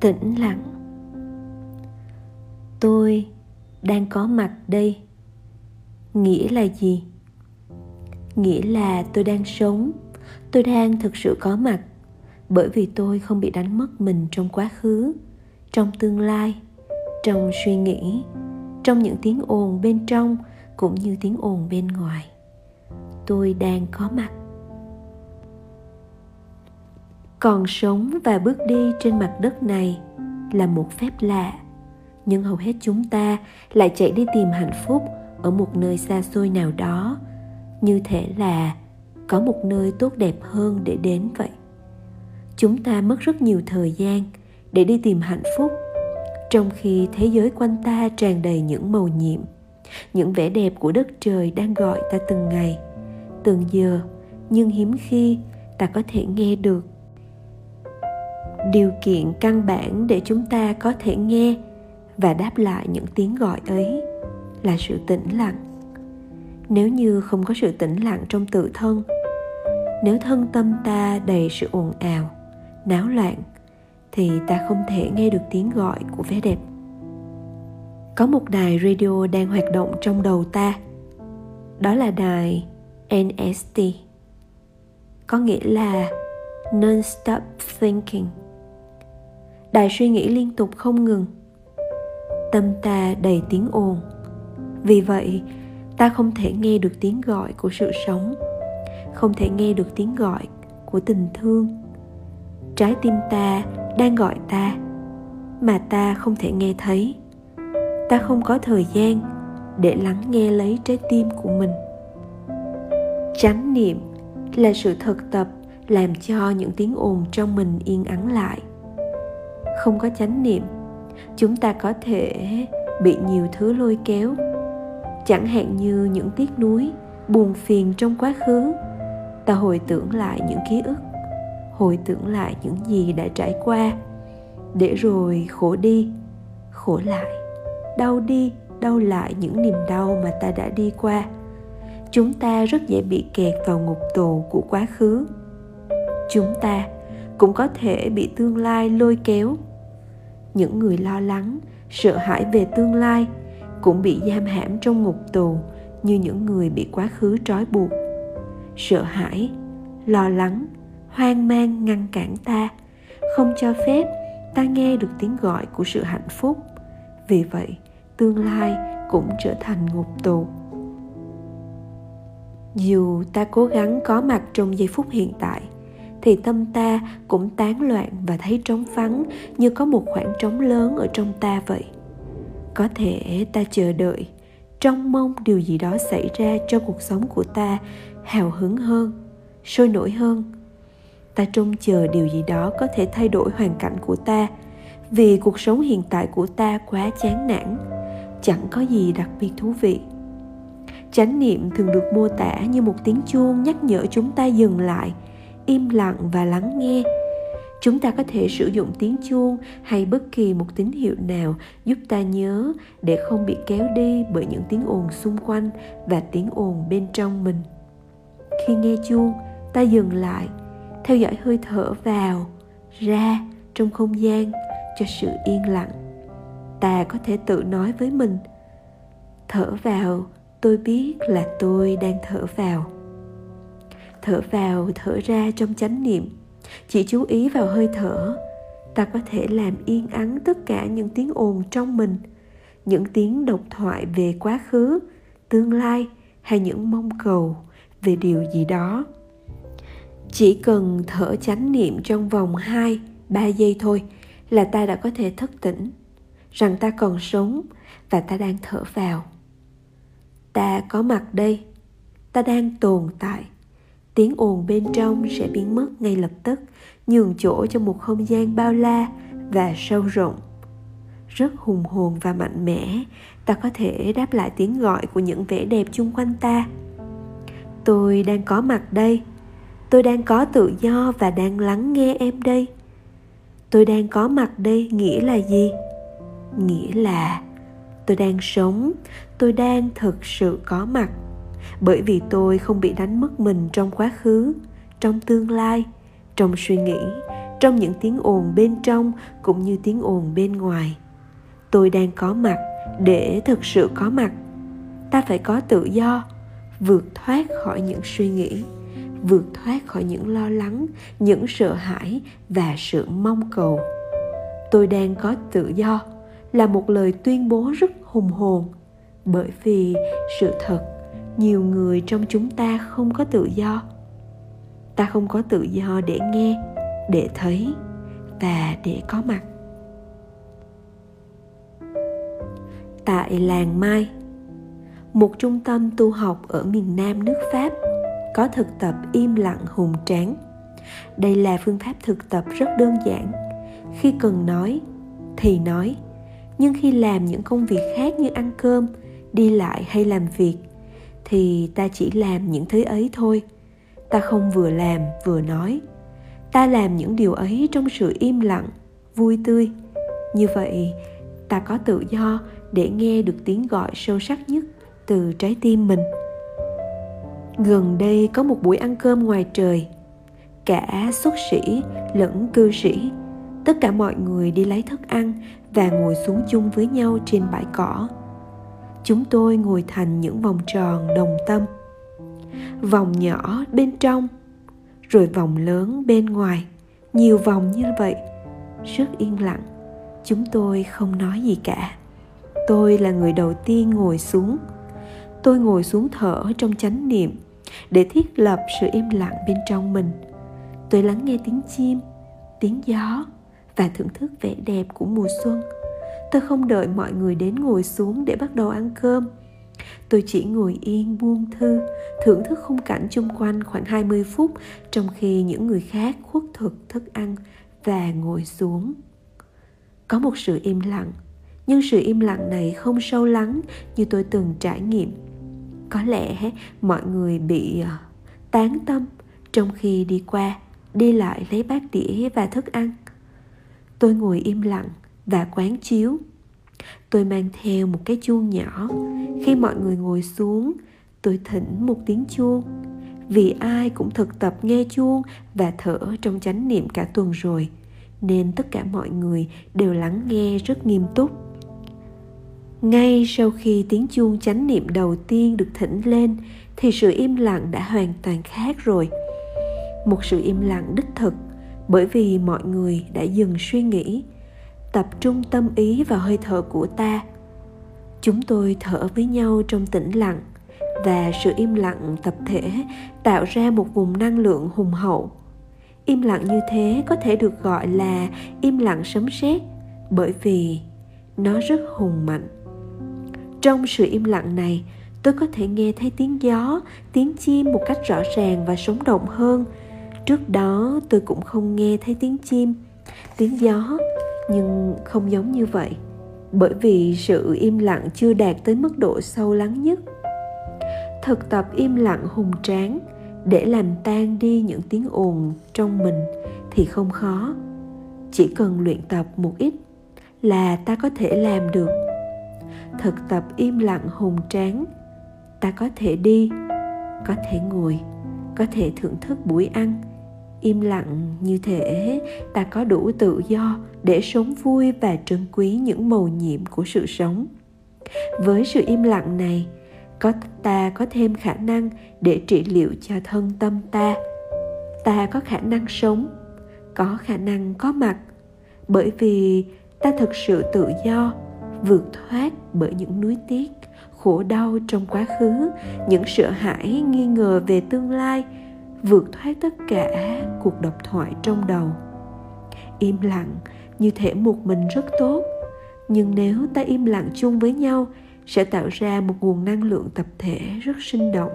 tĩnh lặng. Tôi đang có mặt đây. Nghĩa là gì? Nghĩa là tôi đang sống. Tôi đang thực sự có mặt. Bởi vì tôi không bị đánh mất mình trong quá khứ, trong tương lai, trong suy nghĩ, trong những tiếng ồn bên trong cũng như tiếng ồn bên ngoài. Tôi đang có mặt còn sống và bước đi trên mặt đất này là một phép lạ. Nhưng hầu hết chúng ta lại chạy đi tìm hạnh phúc ở một nơi xa xôi nào đó. Như thể là có một nơi tốt đẹp hơn để đến vậy. Chúng ta mất rất nhiều thời gian để đi tìm hạnh phúc. Trong khi thế giới quanh ta tràn đầy những màu nhiệm, những vẻ đẹp của đất trời đang gọi ta từng ngày, từng giờ. Nhưng hiếm khi ta có thể nghe được điều kiện căn bản để chúng ta có thể nghe và đáp lại những tiếng gọi ấy là sự tĩnh lặng. Nếu như không có sự tĩnh lặng trong tự thân, nếu thân tâm ta đầy sự ồn ào, náo loạn, thì ta không thể nghe được tiếng gọi của vẻ đẹp. Có một đài radio đang hoạt động trong đầu ta, đó là đài nst có nghĩa là non-stop thinking đài suy nghĩ liên tục không ngừng. Tâm ta đầy tiếng ồn. Vì vậy, ta không thể nghe được tiếng gọi của sự sống, không thể nghe được tiếng gọi của tình thương. Trái tim ta đang gọi ta, mà ta không thể nghe thấy. Ta không có thời gian để lắng nghe lấy trái tim của mình. Chánh niệm là sự thực tập làm cho những tiếng ồn trong mình yên ắng lại không có chánh niệm, chúng ta có thể bị nhiều thứ lôi kéo. Chẳng hạn như những tiếc nuối, buồn phiền trong quá khứ, ta hồi tưởng lại những ký ức, hồi tưởng lại những gì đã trải qua. Để rồi khổ đi, khổ lại, đau đi, đau lại những niềm đau mà ta đã đi qua. Chúng ta rất dễ bị kẹt vào ngục tù của quá khứ. Chúng ta cũng có thể bị tương lai lôi kéo những người lo lắng, sợ hãi về tương lai, cũng bị giam hãm trong ngục tù như những người bị quá khứ trói buộc. Sợ hãi, lo lắng, hoang mang ngăn cản ta, không cho phép ta nghe được tiếng gọi của sự hạnh phúc. Vì vậy, tương lai cũng trở thành ngục tù. Dù ta cố gắng có mặt trong giây phút hiện tại thì tâm ta cũng tán loạn và thấy trống vắng, như có một khoảng trống lớn ở trong ta vậy. Có thể ta chờ đợi, trông mong điều gì đó xảy ra cho cuộc sống của ta hào hứng hơn, sôi nổi hơn. Ta trông chờ điều gì đó có thể thay đổi hoàn cảnh của ta, vì cuộc sống hiện tại của ta quá chán nản, chẳng có gì đặc biệt thú vị. Chánh niệm thường được mô tả như một tiếng chuông nhắc nhở chúng ta dừng lại im lặng và lắng nghe. Chúng ta có thể sử dụng tiếng chuông hay bất kỳ một tín hiệu nào giúp ta nhớ để không bị kéo đi bởi những tiếng ồn xung quanh và tiếng ồn bên trong mình. Khi nghe chuông, ta dừng lại, theo dõi hơi thở vào, ra trong không gian cho sự yên lặng. Ta có thể tự nói với mình, thở vào, tôi biết là tôi đang thở vào thở vào thở ra trong chánh niệm. Chỉ chú ý vào hơi thở. Ta có thể làm yên ắng tất cả những tiếng ồn trong mình những tiếng độc thoại về quá khứ tương lai hay những mong cầu về điều gì đó. Chỉ cần thở chánh niệm trong vòng 2, 3 giây thôi là ta đã có thể thức tỉnh rằng ta còn sống và ta đang thở vào. Ta có mặt đây. Ta đang tồn tại tiếng ồn bên trong sẽ biến mất ngay lập tức, nhường chỗ cho một không gian bao la và sâu rộng. Rất hùng hồn và mạnh mẽ, ta có thể đáp lại tiếng gọi của những vẻ đẹp chung quanh ta. Tôi đang có mặt đây. Tôi đang có tự do và đang lắng nghe em đây. Tôi đang có mặt đây nghĩa là gì? Nghĩa là tôi đang sống, tôi đang thực sự có mặt bởi vì tôi không bị đánh mất mình trong quá khứ, trong tương lai, trong suy nghĩ, trong những tiếng ồn bên trong cũng như tiếng ồn bên ngoài. Tôi đang có mặt để thực sự có mặt. Ta phải có tự do, vượt thoát khỏi những suy nghĩ, vượt thoát khỏi những lo lắng, những sợ hãi và sự mong cầu. Tôi đang có tự do là một lời tuyên bố rất hùng hồn bởi vì sự thật nhiều người trong chúng ta không có tự do. Ta không có tự do để nghe, để thấy và để có mặt. Tại làng mai, một trung tâm tu học ở miền nam nước pháp có thực tập im lặng hùng tráng. Đây là phương pháp thực tập rất đơn giản. Khi cần nói, thì nói, nhưng khi làm những công việc khác như ăn cơm, đi lại hay làm việc thì ta chỉ làm những thứ ấy thôi. Ta không vừa làm vừa nói. Ta làm những điều ấy trong sự im lặng, vui tươi. Như vậy, ta có tự do để nghe được tiếng gọi sâu sắc nhất từ trái tim mình. Gần đây có một buổi ăn cơm ngoài trời. Cả xuất sĩ lẫn cư sĩ, tất cả mọi người đi lấy thức ăn và ngồi xuống chung với nhau trên bãi cỏ chúng tôi ngồi thành những vòng tròn đồng tâm. Vòng nhỏ bên trong, rồi vòng lớn bên ngoài, nhiều vòng như vậy. Rất yên lặng, chúng tôi không nói gì cả. Tôi là người đầu tiên ngồi xuống. Tôi ngồi xuống thở trong chánh niệm để thiết lập sự im lặng bên trong mình. Tôi lắng nghe tiếng chim, tiếng gió và thưởng thức vẻ đẹp của mùa xuân tôi không đợi mọi người đến ngồi xuống để bắt đầu ăn cơm. Tôi chỉ ngồi yên buông thư, thưởng thức khung cảnh chung quanh khoảng 20 phút, trong khi những người khác khuất thực thức ăn và ngồi xuống. Có một sự im lặng, nhưng sự im lặng này không sâu lắng như tôi từng trải nghiệm. Có lẽ mọi người bị ờ, tán tâm trong khi đi qua, đi lại lấy bát đĩa và thức ăn. Tôi ngồi im lặng và quán chiếu. Tôi mang theo một cái chuông nhỏ. Khi mọi người ngồi xuống, tôi thỉnh một tiếng chuông. Vì ai cũng thực tập nghe chuông và thở trong chánh niệm cả tuần rồi, nên tất cả mọi người đều lắng nghe rất nghiêm túc. Ngay sau khi tiếng chuông chánh niệm đầu tiên được thỉnh lên, thì sự im lặng đã hoàn toàn khác rồi. Một sự im lặng đích thực, bởi vì mọi người đã dừng suy nghĩ tập trung tâm ý vào hơi thở của ta. Chúng tôi thở với nhau trong tĩnh lặng và sự im lặng tập thể tạo ra một vùng năng lượng hùng hậu. Im lặng như thế có thể được gọi là im lặng sấm sét bởi vì nó rất hùng mạnh. Trong sự im lặng này, tôi có thể nghe thấy tiếng gió, tiếng chim một cách rõ ràng và sống động hơn. Trước đó, tôi cũng không nghe thấy tiếng chim, tiếng gió nhưng không giống như vậy, bởi vì sự im lặng chưa đạt tới mức độ sâu lắng nhất. Thực tập im lặng hùng tráng để làm tan đi những tiếng ồn trong mình thì không khó. Chỉ cần luyện tập một ít là ta có thể làm được. Thực tập im lặng hùng tráng, ta có thể đi, có thể ngồi, có thể thưởng thức buổi ăn im lặng như thể ta có đủ tự do để sống vui và trân quý những màu nhiệm của sự sống. Với sự im lặng này, có ta có thêm khả năng để trị liệu cho thân tâm ta. Ta có khả năng sống, có khả năng có mặt, bởi vì ta thực sự tự do, vượt thoát bởi những nuối tiếc, khổ đau trong quá khứ, những sợ hãi nghi ngờ về tương lai vượt thoát tất cả cuộc độc thoại trong đầu. Im lặng, như thể một mình rất tốt. Nhưng nếu ta im lặng chung với nhau, sẽ tạo ra một nguồn năng lượng tập thể rất sinh động.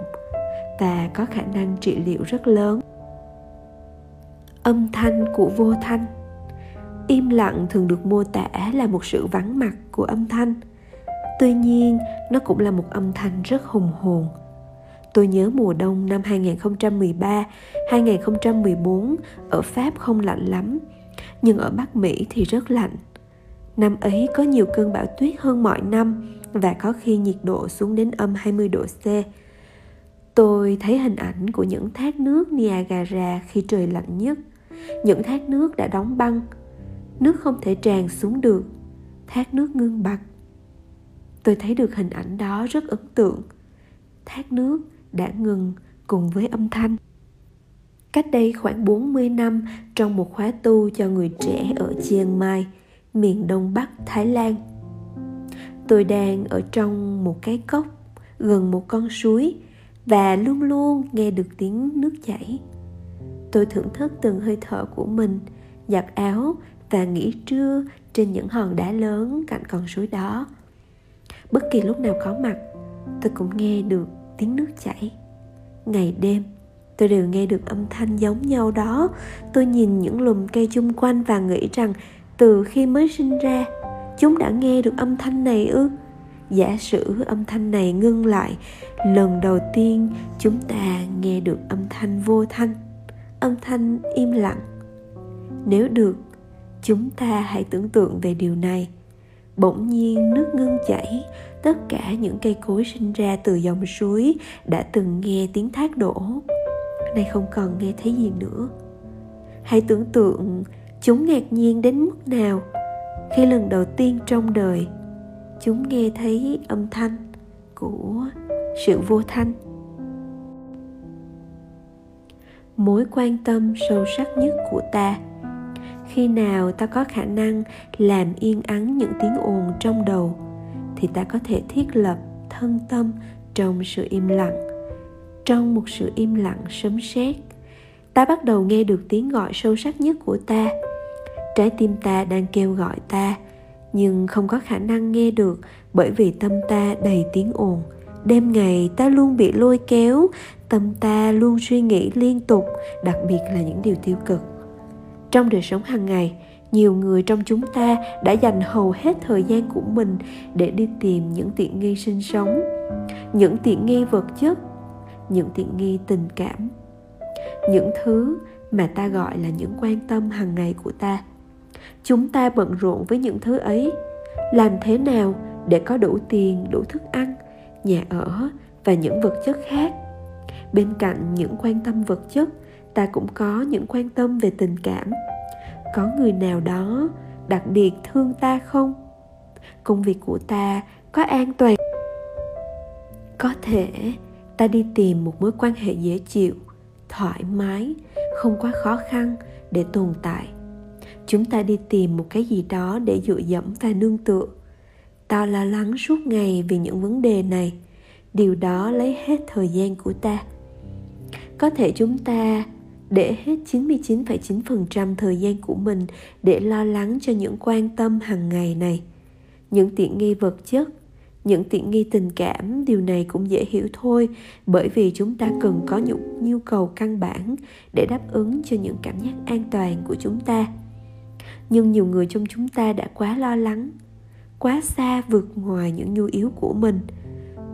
Và có khả năng trị liệu rất lớn. Âm thanh của vô thanh. Im lặng thường được mô tả là một sự vắng mặt của âm thanh. Tuy nhiên, nó cũng là một âm thanh rất hùng hồn. Tôi nhớ mùa đông năm 2013, 2014 ở Pháp không lạnh lắm, nhưng ở Bắc Mỹ thì rất lạnh. Năm ấy có nhiều cơn bão tuyết hơn mọi năm và có khi nhiệt độ xuống đến âm 20 độ C. Tôi thấy hình ảnh của những thác nước Niagara khi trời lạnh nhất. những thác nước đã đóng băng nước không thể tràn xuống được thác nước ngưng bặt tôi thấy được hình ảnh đó rất ấn tượng thác nước đã ngừng cùng với âm thanh Cách đây khoảng 40 năm, trong một khóa tu cho người trẻ ở Chiang Mai, miền Đông Bắc Thái Lan. Tôi đang ở trong một cái cốc gần một con suối và luôn luôn nghe được tiếng nước chảy. Tôi thưởng thức từng hơi thở của mình, giặt áo và nghỉ trưa trên những hòn đá lớn cạnh con suối đó. Bất kỳ lúc nào có mặt, tôi cũng nghe được tiếng nước chảy. Ngày đêm, tôi đều nghe được âm thanh giống nhau đó. Tôi nhìn những lùm cây chung quanh và nghĩ rằng từ khi mới sinh ra chúng đã nghe được âm thanh này ư? Giả sử âm thanh này ngưng lại lần đầu tiên chúng ta nghe được âm thanh vô thanh âm thanh im lặng. Nếu được chúng ta hãy tưởng tượng về điều này bỗng nhiên nước ngưng chảy. Tất cả những cây cối sinh ra từ dòng suối đã từng nghe tiếng thác đổ. Nay không còn nghe thấy gì nữa. Hãy tưởng tượng chúng ngạc nhiên đến mức nào khi lần đầu tiên trong đời chúng nghe thấy âm thanh của sự vô thanh. Mối quan tâm sâu sắc nhất của ta khi nào ta có khả năng làm yên ắng những tiếng ồn trong đầu, thì ta có thể thiết lập thân tâm trong sự im lặng. Trong một sự im lặng sấm sét, ta bắt đầu nghe được tiếng gọi sâu sắc nhất của ta. Trái tim ta đang kêu gọi ta, nhưng không có khả năng nghe được bởi vì tâm ta đầy tiếng ồn. Đêm ngày ta luôn bị lôi kéo, tâm ta luôn suy nghĩ liên tục, đặc biệt là những điều tiêu cực trong đời sống hàng ngày, nhiều người trong chúng ta đã dành hầu hết thời gian của mình để đi tìm những tiện nghi sinh sống, những tiện nghi vật chất, những tiện nghi tình cảm, những thứ mà ta gọi là những quan tâm hàng ngày của ta. Chúng ta bận rộn với những thứ ấy. Làm thế nào để có đủ tiền, đủ thức ăn, nhà ở và những vật chất khác? Bên cạnh những quan tâm vật chất ta cũng có những quan tâm về tình cảm. Có người nào đó đặc biệt thương ta không? Công việc của ta có an toàn. Có thể ta đi tìm một mối quan hệ dễ chịu, thoải mái, không quá khó khăn để tồn tại. Chúng ta đi tìm một cái gì đó để dựa dẫm và nương tựa. Ta lo lắng suốt ngày vì những vấn đề này. Điều đó lấy hết thời gian của ta. Có thể chúng ta để hết 99,9% thời gian của mình để lo lắng cho những quan tâm hàng ngày này. Những tiện nghi vật chất những tiện nghi tình cảm điều này cũng dễ hiểu thôi bởi vì chúng ta cần có những nhu cầu căn bản để đáp ứng cho những cảm giác an toàn của chúng ta. Nhưng nhiều người trong chúng ta đã quá lo lắng quá xa vượt ngoài những nhu yếu của mình.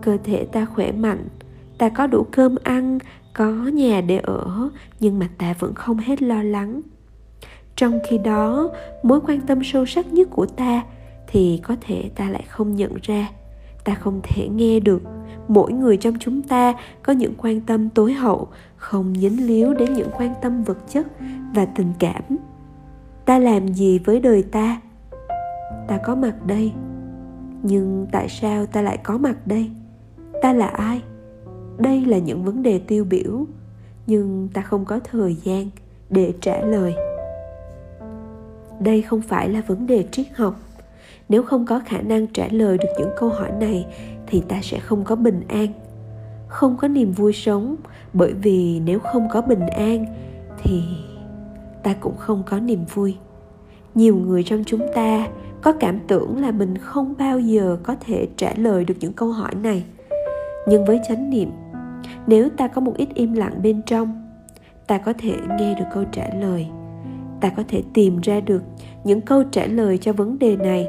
Cơ thể ta khỏe mạnh ta có đủ cơm ăn có nhà để ở, nhưng mà ta vẫn không hết lo lắng. Trong khi đó, mối quan tâm sâu sắc nhất của ta thì có thể ta lại không nhận ra. Ta không thể nghe được. Mỗi người trong chúng ta có những quan tâm tối hậu, không dính líu đến những quan tâm vật chất và tình cảm. Ta làm gì với đời ta? Ta có mặt đây. Nhưng tại sao ta lại có mặt đây? Ta là ai? Đây là những vấn đề tiêu biểu, nhưng ta không có thời gian để trả lời. Đây không phải là vấn đề triết học. Nếu không có khả năng trả lời được những câu hỏi này, thì ta sẽ không có bình an. Không có niềm vui sống, bởi vì nếu không có bình an, thì ta cũng không có niềm vui. Nhiều người trong chúng ta có cảm tưởng là mình không bao giờ có thể trả lời được những câu hỏi này. Nhưng với chánh niệm nếu ta có một ít im lặng bên trong, ta có thể nghe được câu trả lời. Ta có thể tìm ra được những câu trả lời cho vấn đề này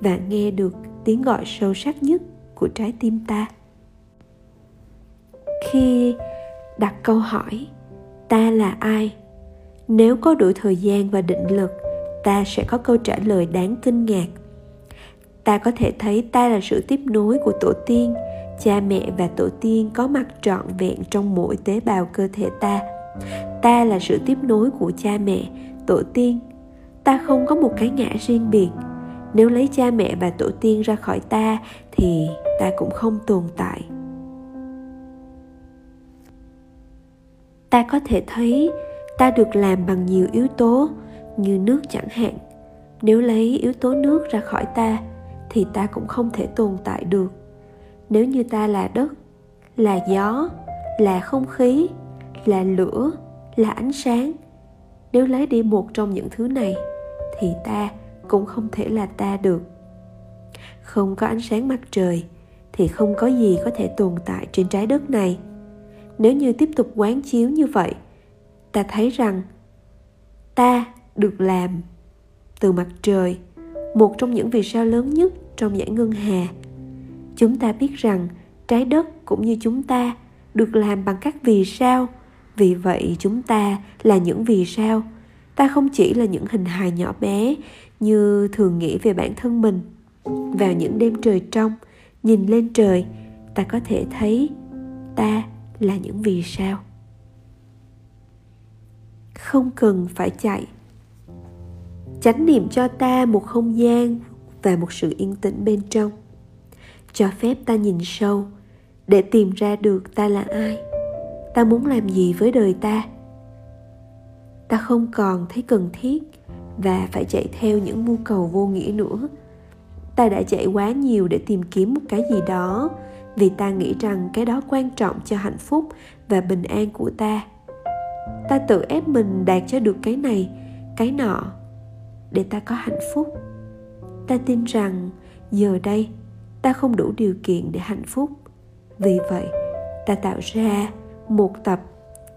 và nghe được tiếng gọi sâu sắc nhất của trái tim ta. Khi đặt câu hỏi, ta là ai? Nếu có đủ thời gian và định lực, ta sẽ có câu trả lời đáng kinh ngạc. Ta có thể thấy ta là sự tiếp nối của tổ tiên cha mẹ và tổ tiên có mặt trọn vẹn trong mỗi tế bào cơ thể ta. Ta là sự tiếp nối của cha mẹ, tổ tiên. Ta không có một cái ngã riêng biệt. Nếu lấy cha mẹ và tổ tiên ra khỏi ta, thì ta cũng không tồn tại. Ta có thể thấy, ta được làm bằng nhiều yếu tố, như nước chẳng hạn. Nếu lấy yếu tố nước ra khỏi ta, thì ta cũng không thể tồn tại được nếu như ta là đất, là gió, là không khí, là lửa, là ánh sáng, nếu lấy đi một trong những thứ này, thì ta cũng không thể là ta được. Không có ánh sáng mặt trời, thì không có gì có thể tồn tại trên trái đất này. Nếu như tiếp tục quán chiếu như vậy, ta thấy rằng ta được làm từ mặt trời, một trong những vì sao lớn nhất trong giải ngân hà chúng ta biết rằng trái đất cũng như chúng ta được làm bằng các vì sao. Vì vậy chúng ta là những vì sao. Ta không chỉ là những hình hài nhỏ bé như thường nghĩ về bản thân mình. Vào những đêm trời trong, nhìn lên trời, ta có thể thấy ta là những vì sao. Không cần phải chạy. Chánh niệm cho ta một không gian và một sự yên tĩnh bên trong cho phép ta nhìn sâu. Để tìm ra được ta là ai? Ta muốn làm gì với đời ta? Ta không còn thấy cần thiết và phải chạy theo những mưu cầu vô nghĩa nữa. Ta đã chạy quá nhiều để tìm kiếm một cái gì đó, vì ta nghĩ rằng cái đó quan trọng cho hạnh phúc và bình an của ta. Ta tự ép mình đạt cho được cái này, cái nọ, để ta có hạnh phúc. Ta tin rằng giờ đây ta không đủ điều kiện để hạnh phúc. Vì vậy, ta tạo ra một tập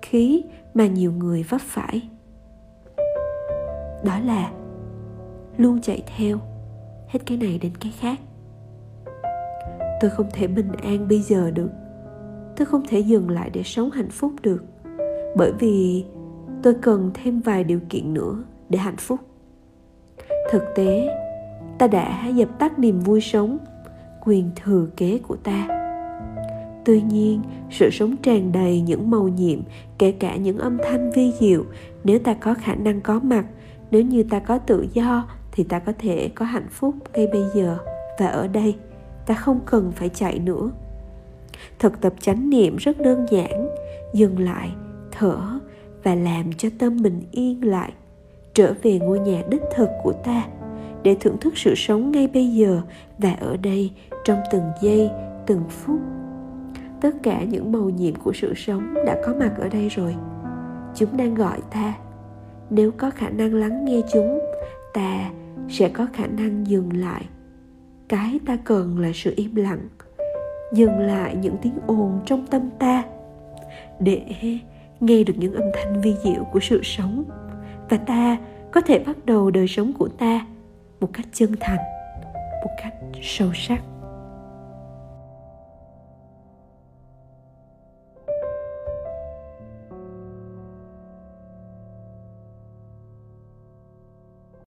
khí mà nhiều người vấp phải. Đó là luôn chạy theo hết cái này đến cái khác. Tôi không thể bình an bây giờ được. Tôi không thể dừng lại để sống hạnh phúc được. Bởi vì tôi cần thêm vài điều kiện nữa để hạnh phúc. Thực tế, ta đã dập tắt niềm vui sống quyền thừa kế của ta. Tuy nhiên, sự sống tràn đầy những màu nhiệm, kể cả những âm thanh vi diệu, nếu ta có khả năng có mặt, nếu như ta có tự do, thì ta có thể có hạnh phúc ngay bây giờ. Và ở đây, ta không cần phải chạy nữa. Thực tập chánh niệm rất đơn giản, dừng lại, thở và làm cho tâm mình yên lại, trở về ngôi nhà đích thực của ta, để thưởng thức sự sống ngay bây giờ và ở đây trong từng giây, từng phút. Tất cả những màu nhiệm của sự sống đã có mặt ở đây rồi. Chúng đang gọi ta. Nếu có khả năng lắng nghe chúng, ta sẽ có khả năng dừng lại. Cái ta cần là sự im lặng, dừng lại những tiếng ồn trong tâm ta. Để nghe được những âm thanh vi diệu của sự sống, và ta có thể bắt đầu đời sống của ta một cách chân thành, một cách sâu sắc.